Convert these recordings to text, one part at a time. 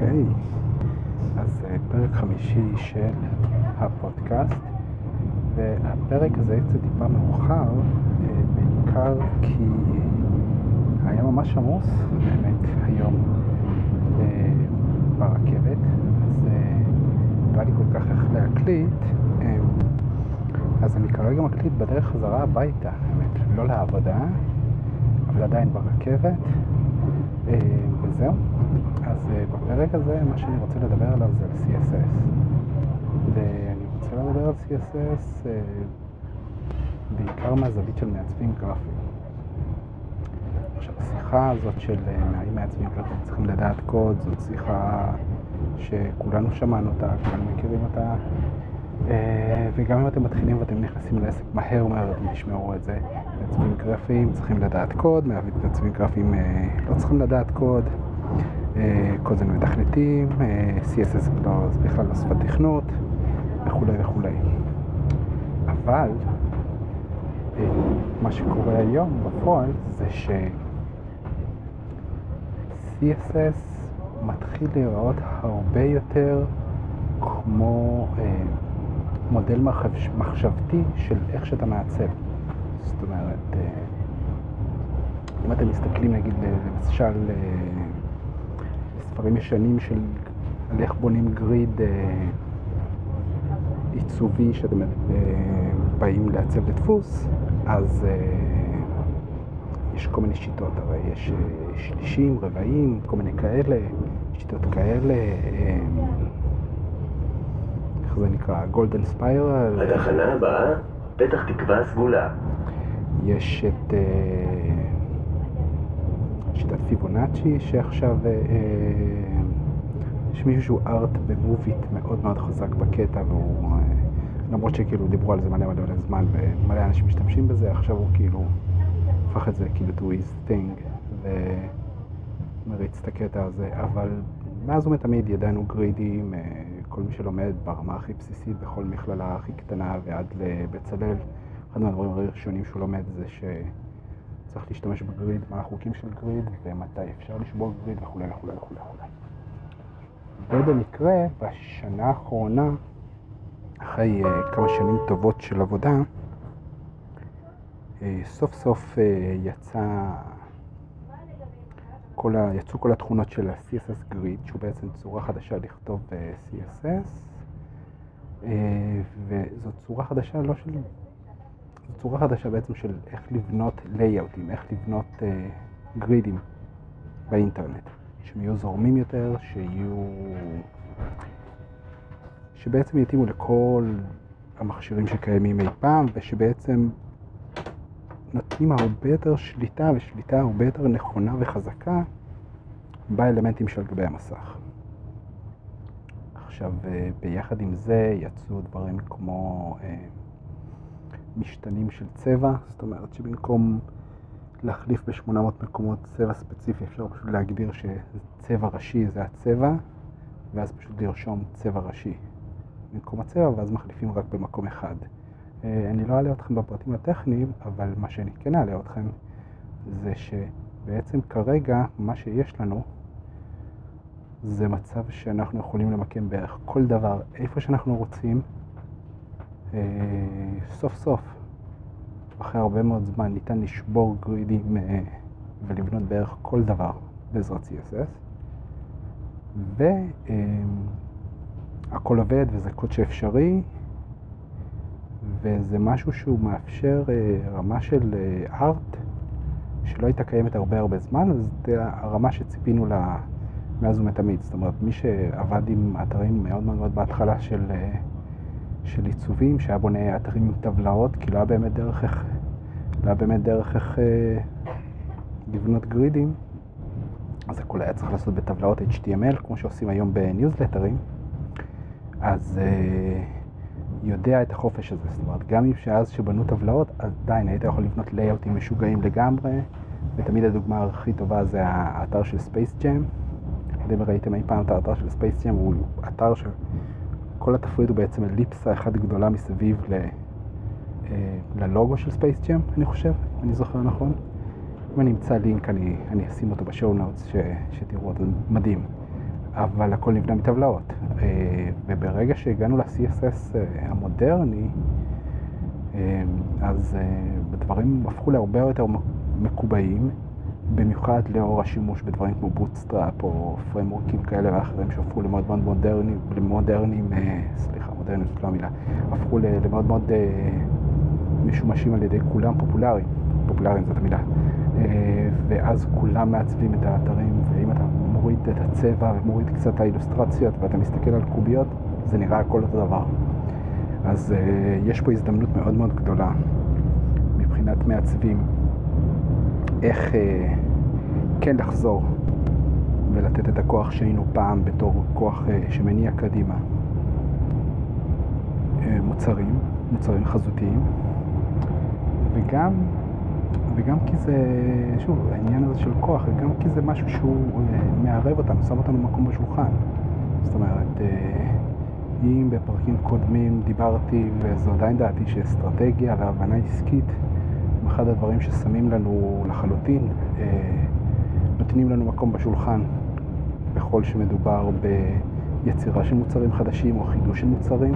אוקיי, אז אה, פרק חמישי של הפודקאסט, והפרק הזה יצא טיפה מאוחר, אה, בעיקר כי היה ממש עמוס, באמת, היום אה, ברכבת, אז היה לי כל כך איך להקליט, אז אני כרגע מקליט בדרך חזרה הביתה, באמת, לא לעבודה, אבל עדיין ברכבת, וזהו. אז uh, בפרק הזה מה שאני רוצה לדבר עליו זה על CSS ואני רוצה לדבר על CSS אה, בעיקר מהזווית של מעצבים גרפיים. עכשיו השיחה הזאת של האם מעצבים גרפיים צריכים לדעת קוד זאת שיחה שכולנו שמענו אותה, כולנו מכירים אותה וגם אם אתם מתחילים ואתם נכנסים לעסק מהר מהר אתם תשמעו את זה מעצבים גרפיים צריכים לדעת קוד, מעצבים גרפיים uh, לא צריכים לדעת קוד קוד זה מתכנתים, CSS לא, זה בכלל לא שפת תכנות וכולי וכולי. אבל אה, מה שקורה היום בפועל זה ש... CSS מתחיל להיראות הרבה יותר כמו אה, מודל מחשבתי של איך שאתה מעצב. זאת אומרת, אה, אם אתם מסתכלים נגיד למשל אה, ספרים ישנים של על איך בונים גריד אה, עיצובי שאתם באים לעצב לדפוס, אז יש כל מיני שיטות, הרי יש שלישים, רבעים, כל מיני כאלה, שיטות כאלה, זה נקרא? גולדן ספיירל. התחנה הבאה, פתח תקווה סגולה. יש את... אה, שיטת פיבונאצ'י שעכשיו אה, אה, יש מישהו שהוא ארט במוביט מאוד מאוד חזק בקטע והוא, אה, למרות שכאילו דיברו על זה מלא מלא מלא זמן ומלא אנשים משתמשים בזה, עכשיו הוא כאילו הפך את זה כאילו to his thing ומריץ את הקטע הזה, אבל מאז ומתמיד ידענו גרידים, כל מי שלומד ברמה הכי בסיסית בכל מכללה הכי קטנה ועד לבצלאל, אחד מהדברים הראשונים שהוא לומד זה ש... צריך להשתמש בגריד, מה החוקים של גריד ומתי אפשר לשבור גריד וכולי וכולי וכולי. ובמקרה, בשנה האחרונה, אחרי uh, כמה שנים טובות של עבודה, uh, סוף סוף uh, יצא כל ה, יצאו כל התכונות של ה-CSS גריד, שהוא בעצם צורה חדשה לכתוב uh, CSS, uh, וזאת צורה חדשה לא של זו צורה חדשה בעצם של איך לבנות לייאאוטים, איך לבנות גרידים באינטרנט, שהם יהיו זורמים יותר, שיהיו... שבעצם יתאימו לכל המכשירים שקיימים אי פעם, ושבעצם נותנים הרבה יותר שליטה, ושליטה הרבה יותר נכונה וחזקה באלמנטים של גבי המסך. עכשיו, אה, ביחד עם זה יצאו דברים כמו... Uh, משתנים של צבע, זאת אומרת שבמקום להחליף ב-800 מקומות צבע ספציפי, אפשר פשוט להגדיר שצבע ראשי זה הצבע, ואז פשוט לרשום צבע ראשי במקום הצבע, ואז מחליפים רק במקום אחד. אה, אני לא אעלה אתכם בפרטים הטכניים, אבל מה שאני כן אעלה אתכם זה שבעצם כרגע מה שיש לנו זה מצב שאנחנו יכולים למקם בערך כל דבר איפה שאנחנו רוצים, אה, סוף סוף, אחרי הרבה מאוד זמן, ניתן לשבור גרידים אה, ולבנות בערך כל דבר בעזרת CSS. והכל עובד וזה קוד שאפשרי, וזה משהו שהוא מאפשר רמה של ארט שלא הייתה קיימת הרבה הרבה זמן, וזאת הרמה שציפינו לה מאז ומתמיד. זאת אומרת, מי שעבד עם אתרים מאוד מאוד בהתחלה של... של עיצובים, שהיה בונה אתרים עם טבלאות, כי לא היה באמת דרך איך, לא היה באמת דרך איך אה, לבנות גרידים, אז הכל היה צריך לעשות בטבלאות HTML, כמו שעושים היום בניוזלטרים, אז אה, יודע את החופש הזה, זאת אומרת, גם אם שאז שבנו טבלאות, עדיין היית יכול לבנות לייאאוטים משוגעים לגמרי, ותמיד הדוגמה הכי טובה זה האתר של Space, יודע אם ראיתם אי פעם את האתר של Space Jam, הוא אתר של... כל התפריט הוא בעצם אליפסה אחת גדולה מסביב ל, אה, ללוגו של Space Jam, אני חושב, אני זוכר נכון. אם אני אמצא לינק, אני, אני אשים אותו ב show notes, שתראו אותו, מדהים. אבל הכל נבנה מטבלאות. וברגע שהגענו ל-CSS המודרני, אז הדברים הפכו להרבה יותר מקובעים, במיוחד לאור השימוש בדברים כמו Bootstrap או פריימוורקים כאלה ואחרים שהפכו למאוד מאוד מודרניים, למודרניים, סליחה, מודרניים זאת לא המילה, הפכו למאוד מאוד משומשים על ידי כולם פופולריים, פופולריים זאת המילה. ואז כולם מעצבים את האתרים, אתה מוריד את הצבע ומוריד קצת את האילוסטרציות ואתה מסתכל על קוביות, זה נראה הכל אותו דבר. אז יש פה הזדמנות מאוד מאוד גדולה מבחינת מעצבים, איך כן לחזור ולתת את הכוח שהיינו פעם בתור כוח שמניע קדימה. מוצרים, מוצרים חזותיים, וגם, וגם כי זה, שוב, העניין הזה של כוח, וגם כי זה משהו שהוא מערב אותנו, שם אותנו במקום בשולחן. זאת אומרת, אם בפרקים קודמים דיברתי, וזו עדיין דעתי, שאסטרטגיה והבנה עסקית הם אחד הדברים ששמים לנו לחלוטין, נותנים לנו מקום בשולחן בכל שמדובר ביצירה של מוצרים חדשים או חידוש של מוצרים.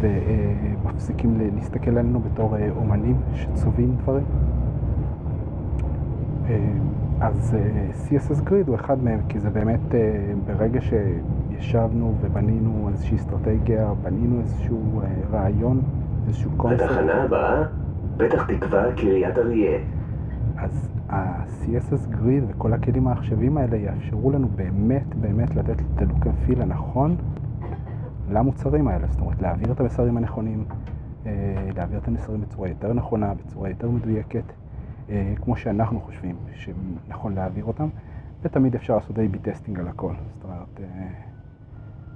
ומפסיקים להסתכל עלינו בתור אומנים שצובעים דברים. אז CSS Grid הוא אחד מהם, כי זה באמת ברגע שישבנו ובנינו איזושהי אסטרטגיה, בנינו איזשהו רעיון, איזשהו קונספט. התחנה הבאה, פתח תקווה, קריית אריה. אז ה-CSS Grid וכל הכלים העכשוויים האלה יאפשרו לנו באמת באמת לתת את הלוק הנכון למוצרים האלה, זאת אומרת להעביר את המסרים הנכונים, להעביר את המסרים בצורה יותר נכונה, בצורה יותר מדויקת, כמו שאנחנו חושבים שנכון להעביר אותם, ותמיד אפשר לעשות A-B טסטינג על הכל, זאת אומרת,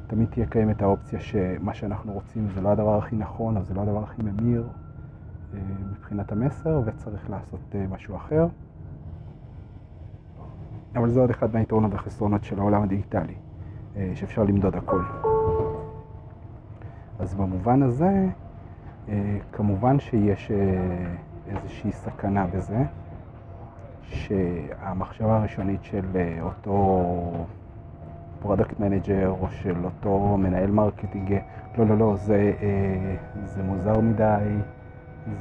תמיד תהיה קיימת האופציה שמה שאנחנו רוצים זה לא הדבר הכי נכון, או זה לא הדבר הכי ממיר מבחינת המסר, וצריך לעשות משהו אחר. אבל זה עוד אחד מהיתרונות והחסרונות של העולם הדיגיטלי, שאפשר למדוד הכל. אז במובן הזה, כמובן שיש איזושהי סכנה בזה, שהמחשבה הראשונית של אותו product manager או של אותו מנהל marketing, לא, לא, לא, זה, זה מוזר מדי,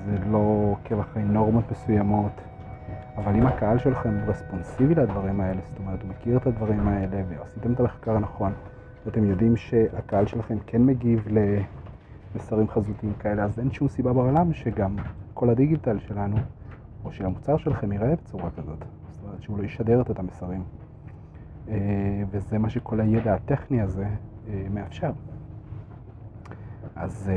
זה לא עוקב אחרי נורמות מסוימות, אבל אם הקהל שלכם רספונסיבי לדברים האלה, זאת אומרת, הוא מכיר את הדברים האלה ועשיתם את המחקר הנכון, ואתם יודעים שהקהל שלכם כן מגיב למסרים חזותיים כאלה, אז אין שום סיבה בעולם שגם כל הדיגיטל שלנו, או שהמוצר שלכם יראה בצורה כזאת. זאת אומרת, שהוא לא ישדר את המסרים. וזה מה שכל הידע הטכני הזה מאפשר. אז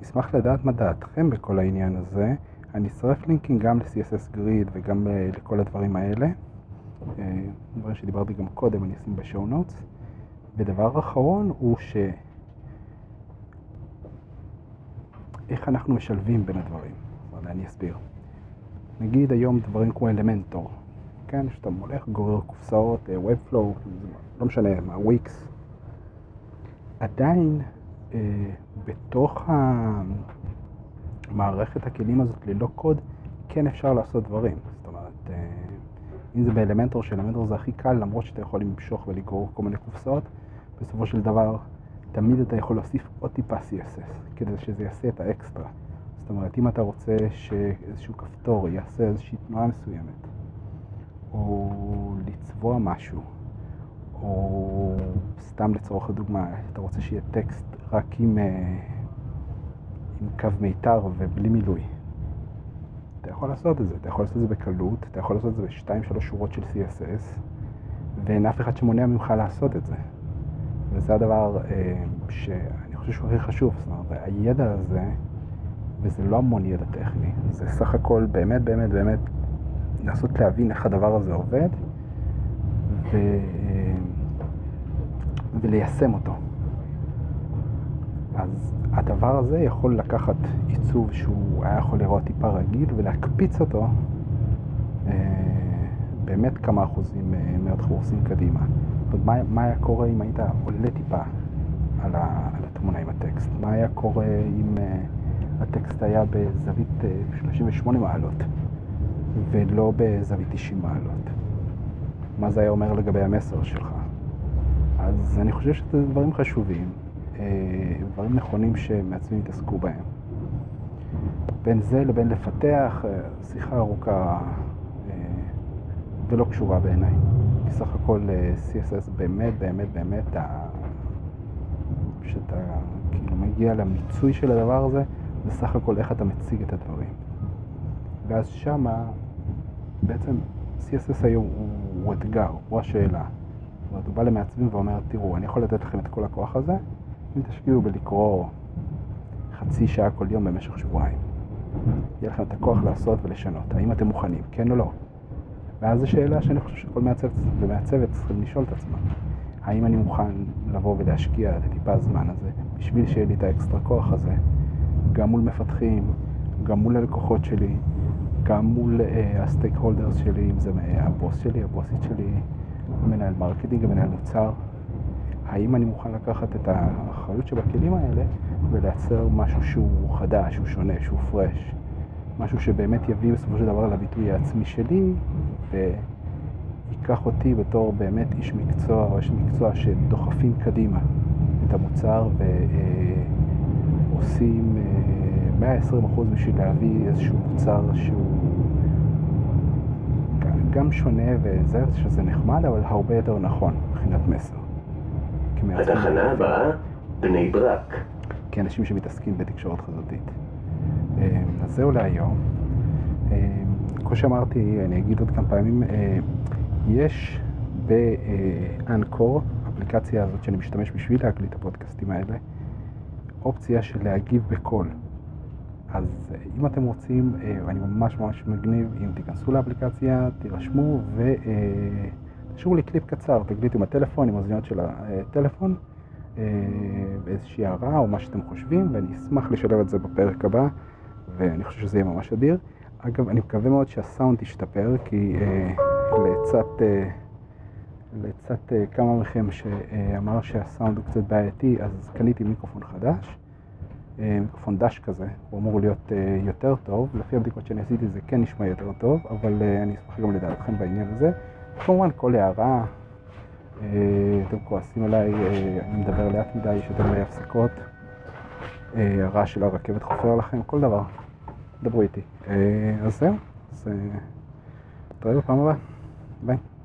נשמח לדעת מה דעתכם בכל העניין הזה. אני אצרף לינקים גם ל-CSS Grid וגם לכל הדברים האלה. דברים שדיברתי גם קודם, אני אשים בשואו נוטס. ודבר אחרון הוא ש... איך אנחנו משלבים בין הדברים. אני אסביר. נגיד היום דברים כמו אלמנטור, כן? שאתה הולך, גורר קופסאות, Webflow, לא משנה, מה, וויקס. עדיין, אה, בתוך המערכת הכלים הזאת ללא קוד, כן אפשר לעשות דברים. זאת אומרת, אה, אם זה באלמנטור, שאלמנטור זה הכי קל, למרות שאתה יכול למשוך ולגרור כל מיני קופסאות, בסופו של דבר, תמיד אתה יכול להוסיף עוד טיפה CSS, כדי שזה יעשה את האקסטרה. זאת אומרת, אם אתה רוצה שאיזשהו כפתור יעשה איזושהי תנועה מסוימת, או לצבוע משהו, או סתם לצורך הדוגמה, אתה רוצה שיהיה טקסט רק עם, עם קו מיתר ובלי מילוי. אתה יכול לעשות את זה, אתה יכול לעשות את זה בקלות, אתה יכול לעשות את זה בשתיים שלוש שורות של CSS, ואין אף אחד שמונע ממך לעשות את זה. וזה הדבר אה, שאני חושב שהוא הכי חשוב, זאת אומרת, הידע הזה, וזה לא המון ידע טכני, זה סך הכל באמת באמת באמת לנסות להבין איך הדבר הזה עובד ו... וליישם אותו. אז הדבר הזה יכול לקחת עיצוב שהוא היה יכול לראות טיפה רגיל ולהקפיץ אותו אה, באמת כמה אחוזים אה, מאוד חורסים קדימה. זאת אומרת, מה, מה היה קורה אם היית עולה טיפה על, ה, על התמונה עם הטקסט? מה היה קורה אם אה, הטקסט היה בזווית אה, 38 מעלות? ולא בזווית 90 מעלות. מה זה היה אומר לגבי המסר שלך. אז אני חושב שזה דברים חשובים, דברים נכונים שמעצבים התעסקו בהם. בין זה לבין לפתח, אה, שיחה ארוכה אה, ולא קשורה בעיניי. כי סך הכל CSS באמת, באמת, באמת, כשאתה כאילו מגיע למיצוי של הדבר הזה, זה סך הכל איך אתה מציג את הדברים. ואז שמה, בעצם CSS היום הוא, הוא אתגר, הוא השאלה. זאת אומרת, הוא בא למעצבים ואומר, תראו, אני יכול לתת לכם את כל הכוח הזה, אם תשקיעו בלקרוא חצי שעה כל יום במשך שבועיים. יהיה לכם את הכוח לעשות ולשנות. האם אתם מוכנים, כן או לא? ואז זו שאלה שאני חושב שכל מעצב ומעצבת צריכים לשאול את עצמם. האם אני מוכן לבוא ולהשקיע את הטיפה הזמן הזה בשביל שיהיה לי את האקסטרה כוח הזה, גם מול מפתחים, גם מול הלקוחות שלי, גם מול uh, ה stakeholders שלי, אם זה הבוס שלי, הבוסית שלי, המנהל marketing, המנהל מוצר. האם אני מוכן לקחת את האחריות שבכלים האלה ולייצר משהו שהוא חדש, שהוא שונה, שהוא fresh, משהו שבאמת יביא בסופו של דבר לביטוי העצמי שלי וייקח אותי בתור באמת איש מקצוע או איש מקצוע שדוחפים קדימה את המוצר ועושים 120% בשביל להביא איזשהו מוצר שהוא גם שונה וזה שזה נחמד, אבל הרבה יותר נכון מבחינת מסר. התחנה הבאה, בני ברק. כאנשים שמתעסקים בתקשורת חזותית. אה, אז זהו להיום. אה, כמו שאמרתי, אני אגיד עוד כמה פעמים, אה, יש באנקור, האפליקציה הזאת שאני משתמש בשביל להקליט את הפודקאסטים האלה, אופציה של להגיב בקול. אז אם אתם רוצים, ואני ממש ממש מגניב, אם תיכנסו לאפליקציה, תירשמו ותשאירו לי קליפ קצר, תקליטו עם הטלפון, עם אוזניות של הטלפון. באיזושהי הערה או מה שאתם חושבים, ואני אשמח לשלב את זה בפרק הבא, ואני חושב שזה יהיה ממש אדיר. אגב, אני מקווה מאוד שהסאונד ישתפר, כי אה, לצד, אה, אה, כמה מכם שאמר שהסאונד הוא קצת בעייתי, אז קניתי מיקרופון חדש, אה, מיקרופון דש כזה, הוא אמור להיות אה, יותר טוב, לפי הבדיקות שאני עשיתי זה כן נשמע יותר טוב, אבל אה, אני אשמח גם לדעתכם בעניין הזה. כמובן, כל הערה, אה, אתם כועסים עליי, אה, אני מדבר לאט מדי, יש יותר מדי הפסקות, אה, הרעש של הרכבת חופר לכם, כל דבר, דברו איתי. אז זהו, אז נתראה בפעם הבאה, ביי.